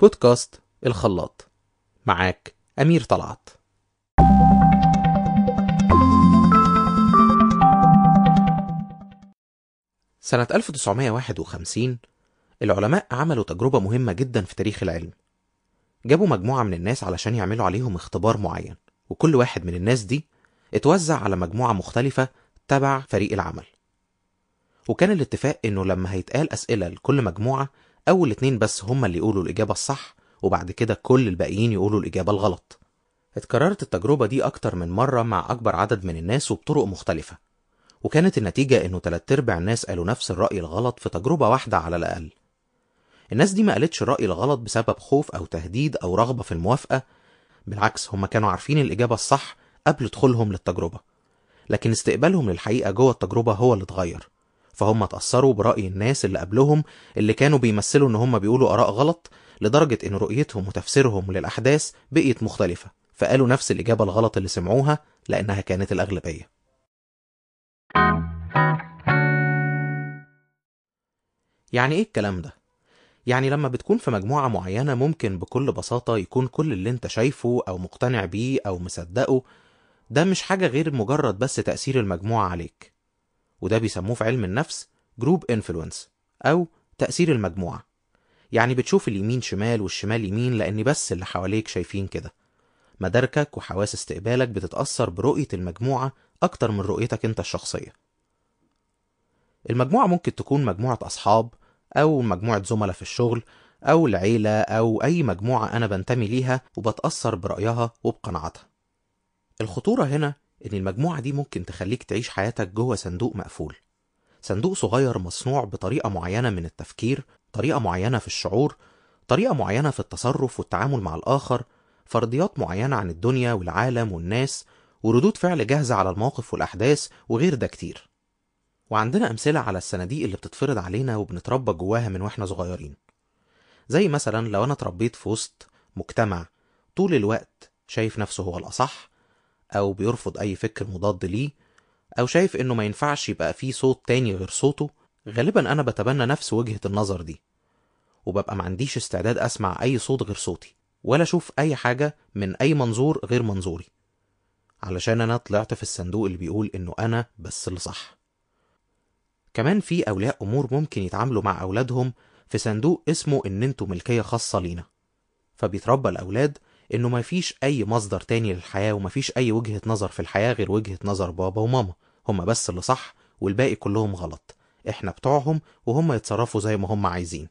بودكاست الخلاط. معاك أمير طلعت. سنة 1951 العلماء عملوا تجربة مهمة جدا في تاريخ العلم. جابوا مجموعة من الناس علشان يعملوا عليهم اختبار معين وكل واحد من الناس دي اتوزع على مجموعة مختلفة تبع فريق العمل. وكان الاتفاق إنه لما هيتقال أسئلة لكل مجموعة أول اتنين بس هما اللي يقولوا الإجابة الصح وبعد كده كل الباقيين يقولوا الإجابة الغلط. اتكررت التجربة دي أكتر من مرة مع أكبر عدد من الناس وبطرق مختلفة. وكانت النتيجة إنه تلات أرباع الناس قالوا نفس الرأي الغلط في تجربة واحدة على الأقل. الناس دي ما قالتش الرأي الغلط بسبب خوف أو تهديد أو رغبة في الموافقة بالعكس هما كانوا عارفين الإجابة الصح قبل دخولهم للتجربة. لكن استقبالهم للحقيقة جوه التجربة هو اللي اتغير. فهم اتأثروا برأي الناس اللي قبلهم اللي كانوا بيمثلوا إن هم بيقولوا آراء غلط لدرجة إن رؤيتهم وتفسيرهم للأحداث بقيت مختلفة فقالوا نفس الإجابة الغلط اللي سمعوها لأنها كانت الأغلبية يعني إيه الكلام ده؟ يعني لما بتكون في مجموعة معينة ممكن بكل بساطة يكون كل اللي أنت شايفه أو مقتنع بيه أو مصدقه ده مش حاجة غير مجرد بس تأثير المجموعة عليك وده بيسموه في علم النفس group influence أو تأثير المجموعة. يعني بتشوف اليمين شمال والشمال يمين لأن بس اللي حواليك شايفين كده. مداركك وحواس استقبالك بتتأثر برؤية المجموعة أكتر من رؤيتك أنت الشخصية. المجموعة ممكن تكون مجموعة أصحاب أو مجموعة زملاء في الشغل أو العيلة أو أي مجموعة أنا بنتمي ليها وبتأثر برأيها وبقناعاتها الخطورة هنا إن المجموعة دي ممكن تخليك تعيش حياتك جوه صندوق مقفول. صندوق صغير مصنوع بطريقة معينة من التفكير طريقة معينة في الشعور طريقة معينة في التصرف والتعامل مع الآخر فرضيات معينة عن الدنيا والعالم والناس وردود فعل جاهزة على المواقف والأحداث وغير ده كتير. وعندنا أمثلة على الصناديق اللي بتتفرض علينا وبنتربى جواها من وإحنا صغيرين. زي مثلا لو أنا اتربيت في وسط مجتمع طول الوقت شايف نفسه هو الأصح أو بيرفض أي فكر مضاد ليه أو شايف إنه ما ينفعش يبقى فيه صوت تاني غير صوته غالبا أنا بتبنى نفس وجهة النظر دي وببقى ما عنديش استعداد أسمع أي صوت غير صوتي ولا أشوف أي حاجة من أي منظور غير منظوري علشان أنا طلعت في الصندوق اللي بيقول إنه أنا بس اللي صح. كمان في أولياء أمور ممكن يتعاملوا مع أولادهم في صندوق اسمه إن أنتوا ملكية خاصة لينا فبيتربى الأولاد إنه مفيش أي مصدر تاني للحياة ومفيش أي وجهة نظر في الحياة غير وجهة نظر بابا وماما. هما بس اللي صح والباقي كلهم غلط. إحنا بتوعهم وهم يتصرفوا زي ما هم عايزين.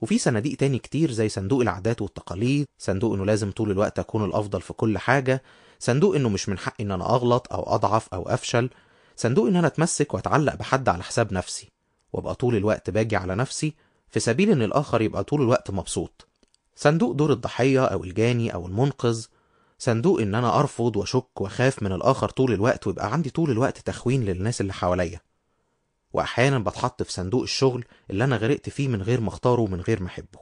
وفي صناديق تاني كتير زي صندوق العادات والتقاليد صندوق إنه لازم طول الوقت أكون الأفضل في كل حاجة صندوق إنه مش من حقي إن أنا أغلط أو أضعف أو أفشل صندوق إن أنا أتمسك وأتعلق بحد على حساب نفسي وأبقى طول الوقت باجي على نفسي في سبيل إن الآخر يبقى طول الوقت مبسوط. صندوق دور الضحية أو الجاني أو المنقذ صندوق إن أنا أرفض وأشك وأخاف من الآخر طول الوقت ويبقى عندي طول الوقت تخوين للناس اللي حواليا. وأحيانا بتحط في صندوق الشغل اللي أنا غرقت فيه من غير ما أختاره ومن غير ما أحبه.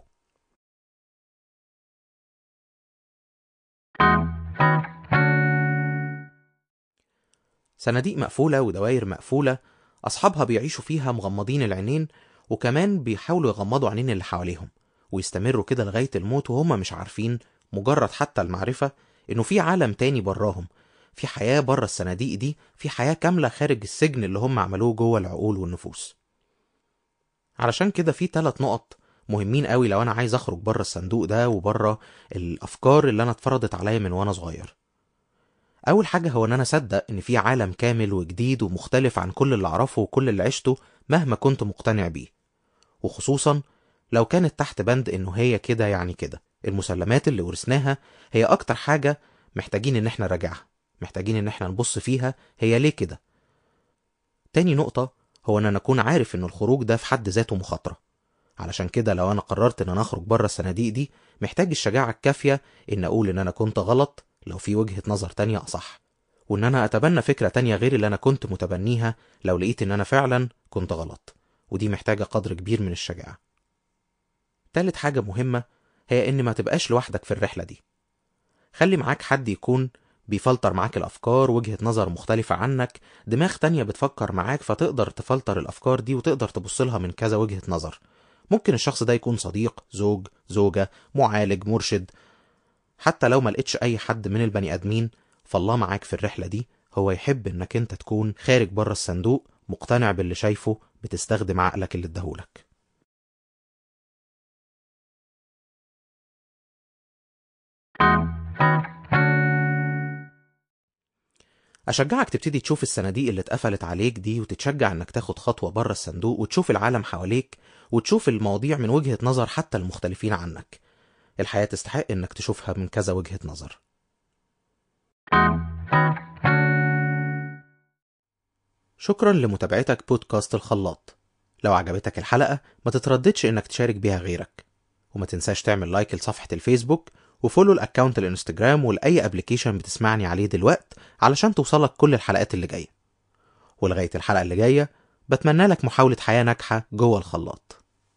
صناديق مقفولة ودواير مقفولة أصحابها بيعيشوا فيها مغمضين العينين وكمان بيحاولوا يغمضوا عينين اللي حواليهم. ويستمروا كده لغاية الموت وهم مش عارفين مجرد حتى المعرفة إنه في عالم تاني براهم. في حياة بره الصناديق دي في حياة كاملة خارج السجن اللي هم عملوه جوه العقول والنفوس. علشان كده في ثلاث نقط مهمين قوي لو أنا عايز أخرج بره الصندوق ده وبره الأفكار اللي أنا اتفرضت عليا من وأنا صغير. أول حاجة هو إن أنا أصدق إن في عالم كامل وجديد ومختلف عن كل اللي أعرفه وكل اللي عشته مهما كنت مقتنع بيه. وخصوصا لو كانت تحت بند إنه هي كده يعني كده. المسلمات اللي ورثناها هي أكتر حاجة محتاجين إن إحنا نراجعها محتاجين إن إحنا نبص فيها هي ليه كده. تاني نقطة هو إن أنا أكون عارف إن الخروج ده في حد ذاته مخاطرة. علشان كده لو أنا قررت إن أنا أخرج بره الصناديق دي محتاج الشجاعة الكافية إن أقول إن أنا كنت غلط لو في وجهة نظر تانية أصح. وإن أنا أتبنى فكرة تانية غير اللي أنا كنت متبنيها لو لقيت إن أنا فعلا كنت غلط. ودي محتاجة قدر كبير من الشجاعة. تالت حاجة مهمة هي إن ما تبقاش لوحدك في الرحلة دي. خلي معاك حد يكون بيفلتر معاك الأفكار وجهة نظر مختلفة عنك دماغ تانية بتفكر معاك فتقدر تفلتر الأفكار دي وتقدر تبصلها من كذا وجهة نظر. ممكن الشخص ده يكون صديق زوج زوجة معالج مرشد. حتى لو ما لقيتش أي حد من البني آدمين فالله معاك في الرحلة دي. هو يحب إنك أنت تكون خارج بره الصندوق مقتنع باللي شايفه بتستخدم عقلك اللي اداهولك. أشجعك تبتدي تشوف الصناديق اللي اتقفلت عليك دي وتتشجع إنك تاخد خطوة بره الصندوق وتشوف العالم حواليك وتشوف المواضيع من وجهة نظر حتى المختلفين عنك. الحياة تستحق إنك تشوفها من كذا وجهة نظر. شكرا لمتابعتك بودكاست الخلاط. لو عجبتك الحلقة ما تترددش إنك تشارك بيها غيرك. وما تنساش تعمل like لصفحة الفيسبوك و follow ال account الإنستجرام ولأي application بتسمعني عليه دلوقت علشان توصلك كل الحلقات اللي جاية. ولغاية الحلقة اللي جاية بتمنى لك محاولة حياة ناجحة جوه الخلاط.